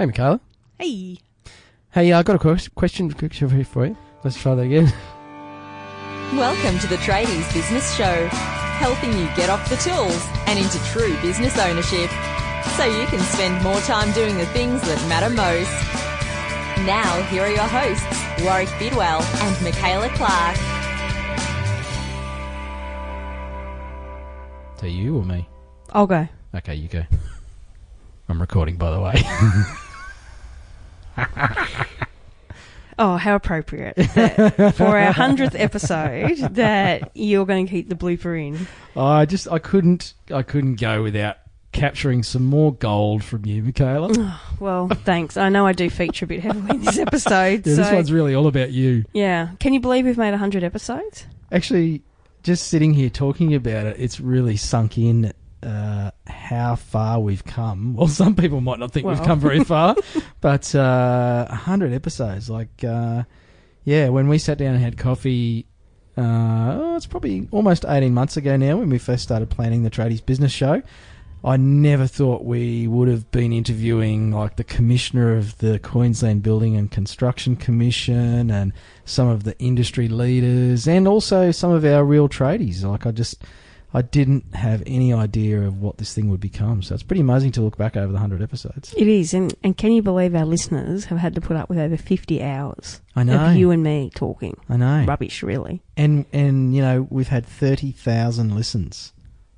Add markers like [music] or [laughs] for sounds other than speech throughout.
Hey, Michaela. Hey. Hey, uh, I got a question question for you- for you. Let's try that again. Welcome to the Tradies Business Show, helping you get off the tools and into true business ownership so you can spend more time doing the things that matter most. Now, here are your hosts, Warwick Bidwell and Michaela Clark. to you or me? I'll go. Okay, you go. I'm recording, by the way. [laughs] [laughs] Oh, how appropriate for our hundredth episode [laughs] that you're going to keep the blooper in. I just I couldn't I couldn't go without capturing some more gold from you, Michaela. [sighs] Well, thanks. I know I do feature a bit heavily in this [laughs] episode. Yeah, so this one's really all about you. yeah, can you believe we've made hundred episodes? Actually, just sitting here talking about it, it's really sunk in uh, how far we've come. [laughs] Well, some people might not think we've come very far, [laughs] but uh, 100 episodes. Like, uh, yeah, when we sat down and had coffee, uh, oh, it's probably almost 18 months ago now when we first started planning the Tradies Business Show. I never thought we would have been interviewing like the commissioner of the Queensland Building and Construction Commission and some of the industry leaders and also some of our real tradies. Like I just I didn't have any idea of what this thing would become. So it's pretty amazing to look back over the 100 episodes. It is, and, and can you believe our listeners have had to put up with over fifty hours I know. of you and me talking I know. rubbish? Really? And and you know, we've had 30,000 listens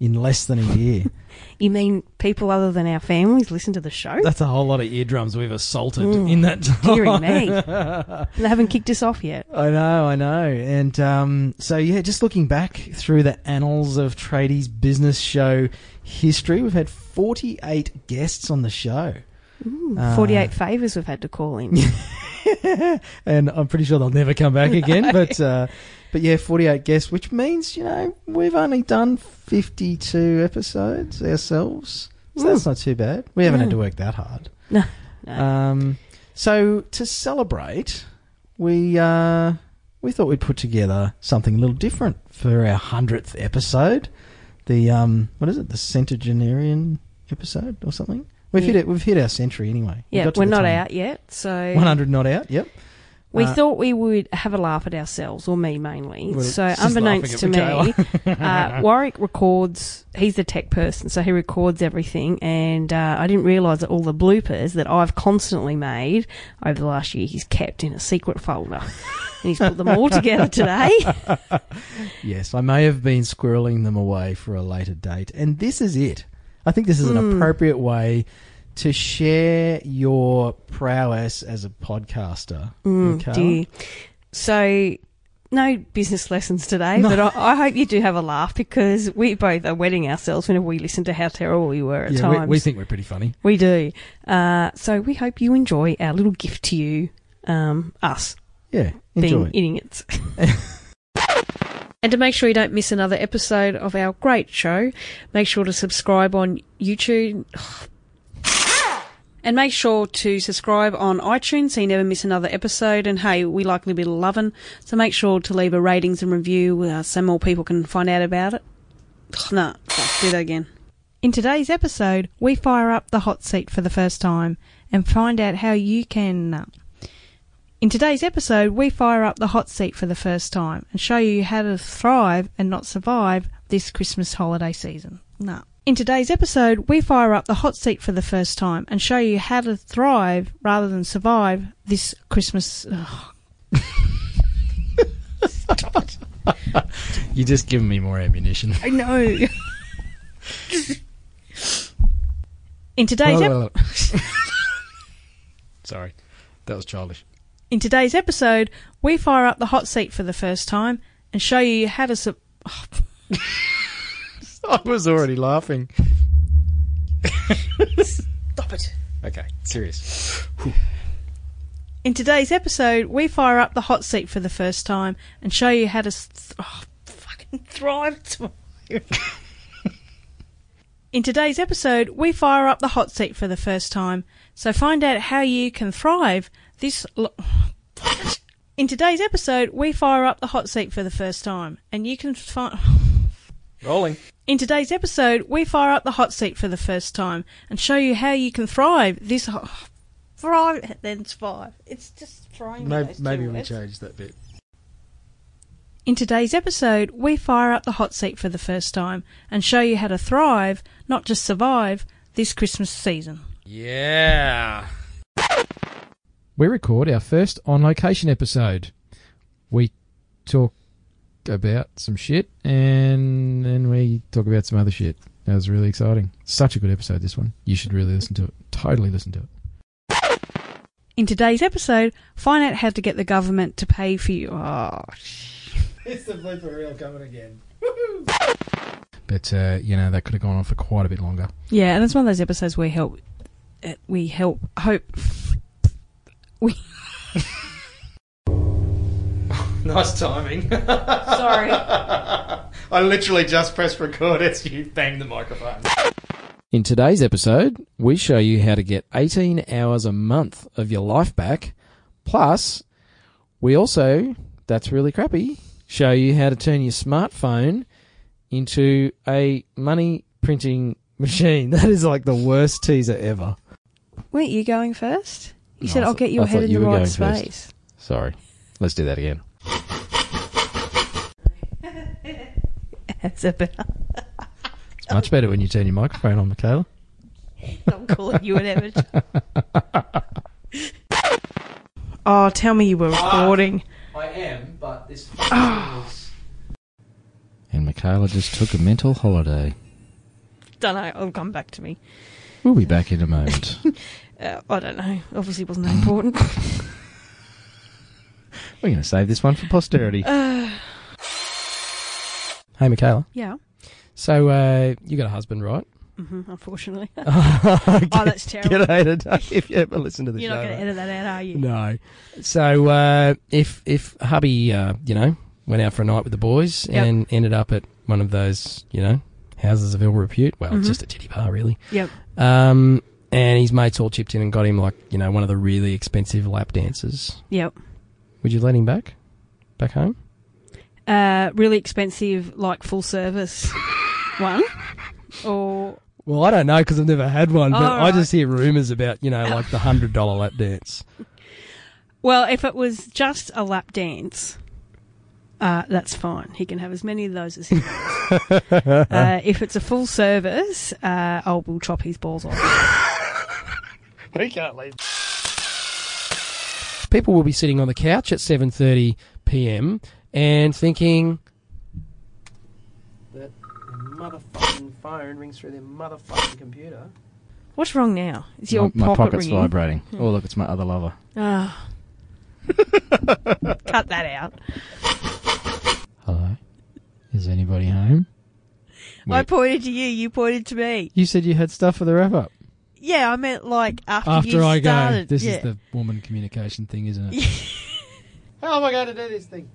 in less than a year. [laughs] You mean people other than our families listen to the show? That's a whole lot of eardrums we've assaulted Mm, in that time. [laughs] dearie me. they haven't kicked us off yet. I know, I know. And um, so, yeah, just looking back through the annals of Tradies Business Show history, we've had 48 guests on the show. Uh, Forty-eight favours we've had to call in. [laughs] and I'm pretty sure they'll never come back again. But uh, but yeah, 48 guests, which means you know we've only done 52 episodes ourselves, so that's not too bad. We haven't had to work that hard. [laughs] No, no. Um, so to celebrate, we uh, we thought we'd put together something a little different for our hundredth episode. The um, what is it? The centenarian episode or something? We've hit it. We've hit our century anyway. We yeah, to we're not time. out yet, so 100 not out. Yep. We Uh, thought we would have a laugh at ourselves, or me mainly. Well, so, unbeknownst to me, uh, Warwick records. He's the tech person, so he records everything. And uh, I didn't realise that all the bloopers that I've constantly made over the last year, he's kept in a secret folder, and he's put them all together today. [laughs] Yes, I may have been squirreling them away for a later date, and this is it. I think this is an Hmm. appropriate way to share your prowess as a podcaster. Mm, dear. So, no business lessons today, but I, I hope you do have a laugh because we both are wetting ourselves whenever we listen to how terrible we were at Yeah, we, times. we think we're pretty funny. We do. Uh, so we hope you enjoy our little gift to you, um, us Yeah, enjoy. being idiots. [laughs] and to make sure you don't miss another episode of our great show, make sure to subscribe on YouTube. And make sure to subscribe on iTunes so you never miss another episode. And hey, we like a little bit of loving, so make sure to leave a ratings and review uh, so more people can find out about it. No, do that again. In today's episode, we fire up the hot seat for the first time and find out how you can. Uh, in today's episode, we fire up the hot seat for the first time and show you how to thrive and not survive this Christmas holiday season. No. In today's episode, we fire up the hot seat for the first time and show you how to thrive rather than survive this Christmas. ugh. [laughs] You're just giving me more ammunition. I know. In today's ep- [laughs] Sorry, that was childish. In today's episode, we fire up the hot seat for the first time and show you how to. Su- [laughs] [laughs] I was already laughing. Stop it. Okay, serious. In today's episode, we fire up the hot seat for the first time and show you how to th- oh, fucking thrive. In today's episode, we fire up the hot seat for the first time, so find out how you can thrive this. Lo- [laughs] In today's episode, we fire up the hot seat for the first time, and you can find. [laughs] Rolling. In today's episode, we fire up the hot seat for the first time and show you how you can thrive this. ho- five, then it's. It's just throwing Maybe, those maybe two we words. change that bit. In today's episode, we fire up the hot seat for the first time and show you how to thrive, not just survive, this Christmas season. Yeah. We record our first on location episode. We talk about some shit and then we talk about some other shit. That was really exciting. Such a good episode, this one. You should really listen to it. Totally listen to it. In today's episode, find out how to get the government to pay for you. Oh, It's the blooper reel coming again. But, uh, you know, that could have gone on for quite a bit longer. yeah, and it's one of those episodes where help, uh, we help hope. Nice timing. sorry. [laughs] I literally just pressed record as you banged the microphone. In today's episode, we show you how to get 18 hours a month of your life back. Plus, we also, that's really crappy, show you how to turn your smartphone into a money printing [laughs] machine. That is like the worst teaser ever. Weren't you going first? You No, said I I'll thought- get you I ahead thought in you the were right going first. space. Sorry. Let's do that again. [laughs] That's about. It's much better when you turn your microphone on, Michaela. [laughs] I'm calling you an amateur. [laughs] oh, tell me you were recording. I am, but this is. And Michaela just took a mental holiday. Don't know. It'll come back to me. We'll be back in a moment. Uh, I don't know. Obviously, wasn't that important. We're going to save this one for posterity. Uh, [sighs] hey, Michaela. yeah. So, uh, you got a husband, right? hmm unfortunately, [laughs] [laughs] oh, that's terrible. Get hated if you ever listen to the You're show. not going to edit that out, are you? No. So, uh, if if hubby, uh, you know, went out for a night with the boys Yep. and ended up at one of those, you know, houses of ill repute, well, it's Mhm. just a titty bar, really. Yep. Um, and his mates all chipped in and got him like you know one of the really expensive lap dances. Yep. Would you let him back, back home? Uh, really expensive, like full service [laughs] one, or Well, I don't know because I've never had one, but Oh, I just hear rumours about you know like the hundred dollar lap dance. well, if it was just a lap dance. Uh, that's fine. He can have as many of those as he wants. [laughs] uh, if it's a full service, uh, I will chop his balls off. [laughs] he can't leave. People will be sitting on the couch at seven thirty p.m. and thinking that the motherfucking phone rings through their motherfucking computer. What's wrong now? Is your my, my pocket pocket's ringing? vibrating. Oh, look, it's my other lover. Ah. [laughs] Cut that out. Hello, is anybody home? I pointed to you. You pointed to me. You said you had stuff for the wrap up. Yeah, I meant like after, After you I go, this yeah. is the woman communication thing, isn't it? [laughs] How am I going to do this thing?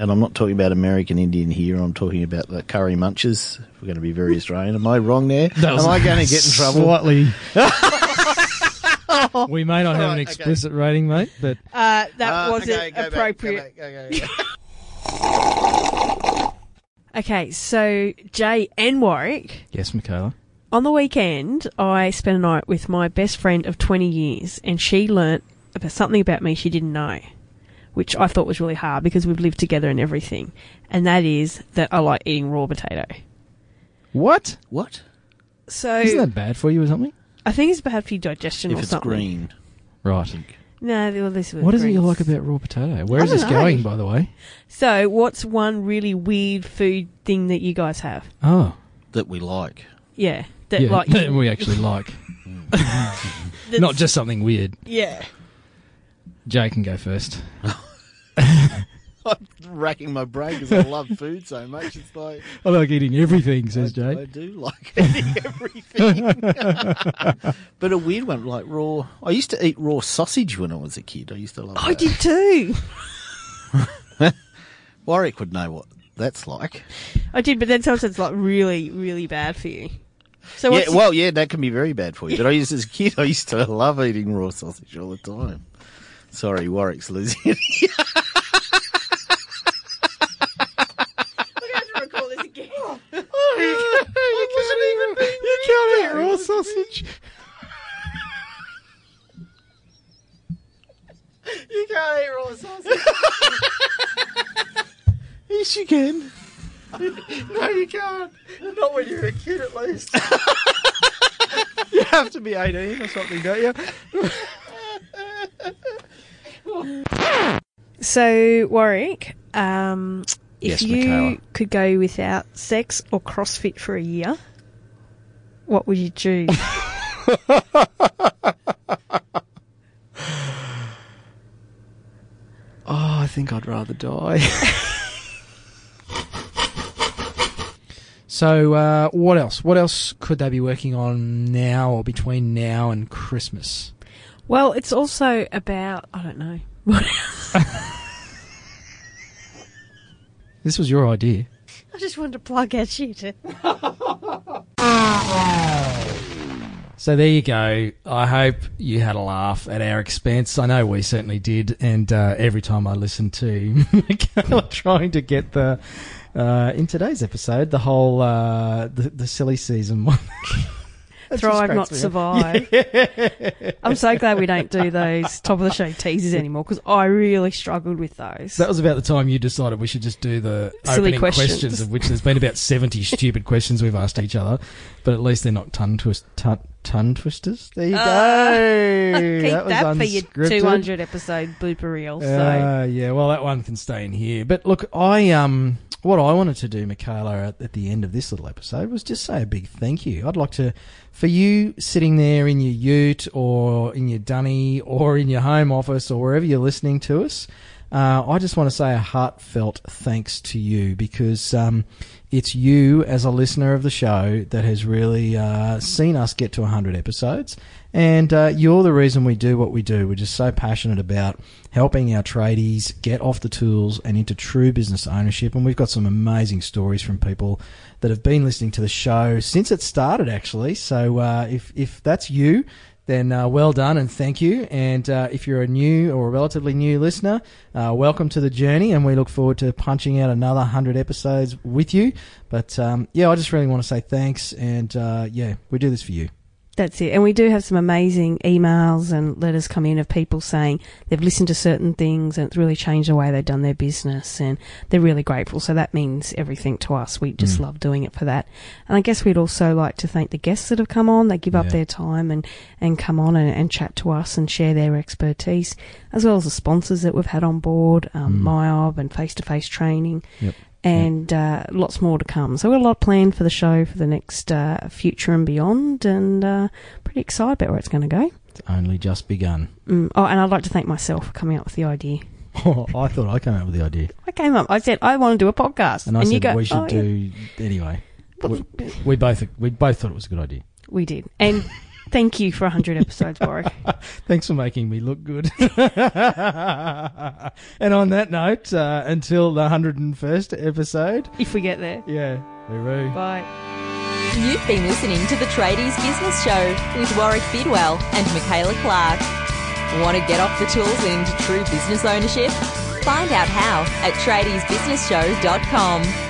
And I'm not talking about American Indian here. I'm talking about the curry munchers. We're going to be very Australian. Am I wrong there? Am I going to get in [laughs] trouble? Slightly. [laughs] we may not have an Alright, okay. explicit rating, mate, but uh, that Uh, wasn't okay, go back, go appropriate. back, okay, okay. Okay, so Jay and Warwick. Yes, Michaela. On the weekend, I spent a night with my best friend of 20 years, and she learnt about something about me she didn't know, which I thought was really hard because we've lived together and everything. And that is that I like eating raw potato. what? What? So Isn't that bad for you or something? I think it's bad for your digestion or something. If or it's something. green. Right. No, well, this was What is it you greens. like about raw potato? Where I is don't this know. going, by the way? So, what's one really weird food thing that you guys have? Oh, That we like. Yeah, that yeah, like [laughs] that we actually [laughs] like. Not just something weird. yeah. Jay can go first. [laughs] I'm racking my brain because I love food so much. It's like I like eating everything, says I, I do like eating everything. but a weird one, like raw. I used to eat raw sausage when I was a kid. I used to love. I that. did too. Warwick would know what that's like. I did, but then sometimes it's like really, really bad for you. So yeah, what's well, yeah, that can be very bad for you. But I used as a kid, I used to love eating raw sausage all the time. Sorry, Warwick's losing. [laughs] record this again. You can't eat raw sausage. share all the sausage. yes, you can. [laughs] No, you can't. Not when you're a kid, at least. [laughs] you have to be 18 or something, don't you? So, Warwick, um, if Yes, you Michaela. could go without sex or CrossFit for a year, what would you choose? [laughs] Oh, I think I'd rather die. [laughs] so, uh, what else? What else could they be working on now or between now and Christmas? well, it's also about, I don't know. [laughs] What [laughs] This was your idea. I just wanted to plug our shit. [laughs] So there you go. I hope you had a laugh at our expense. I know we certainly did. And uh, every time I listen to Michaela trying to get the uh, in today's episode the whole uh, the, the silly season one. [laughs] Thrive, not survive. [laughs] I'm so glad we don't do those top of the show teasers anymore because I really struggled with those. That was about the time you decided we should just do the Silly opening questions. questions. of which there's been about 70 [laughs] stupid questions we've asked each other, but at least they're not tongue twist tongue twisters. There you Uh, go. [laughs] Keep that that, for your 200 episode blooper reel. So Uh, yeah, well, that one can stay in here. But look, I um, what I wanted to do, Michaela, at, at the end of this little episode was just say a big thank you. I'd like to, for you sitting there in your ute or in your dunny or in your home office or wherever you're listening to us. Uh, I just want to say a heartfelt thanks to you because um, it's you as a listener of the show that has really uh, seen us get to 100 episodes. And uh, you're the reason we do what we do. We're just so passionate about helping our tradies get off the tools and into true business ownership. And we've got some amazing stories from people that have been listening to the show since it started, actually. So uh, if, if that's you, then uh, well done and thank you. And uh, if you're a new or a relatively new listener, uh, welcome to the journey, and we look forward to punching out another hundred episodes with you. But um, yeah, I just really want to say thanks, and uh, yeah, we do this for you. That's it. And we do have some amazing emails and letters come in of people saying they've listened to certain things and it's really changed the way they've done their business and they're really grateful. So that means everything to us. We just Mm. love doing it for that. And I guess we'd also like to thank the guests that have come on. They give up their time and, and come on and, and chat to us and share their expertise, as well as the sponsors that we've had on board, um, Mm. MyOb and face to face training Yep. And uh, lots more to come. So we've got a lot planned for the show for the next uh, future and beyond, and uh, pretty excited about where it's going to go. It's only just begun. Mm. Oh, and I'd like to thank myself for coming up with the idea. [laughs] Oh, I thought I came up with the idea, I came up. I said I want to do a podcast, and I you said go, we should "Oh, yeah." do anyway. We, we both we both thought it was a good idea. we did, and [laughs] thank you for hundred episodes, Warwick. [laughs] Thanks for making me look good. [laughs] and on that note, uh, until the 101st episode, If we get there, yeah, hooroo. bye. You've been listening to the Tradies Business Show with Warwick Bidwell and Michaela Clark. Want to get off the tools and into true business ownership? Find out how at tradiesbusinessshow.com.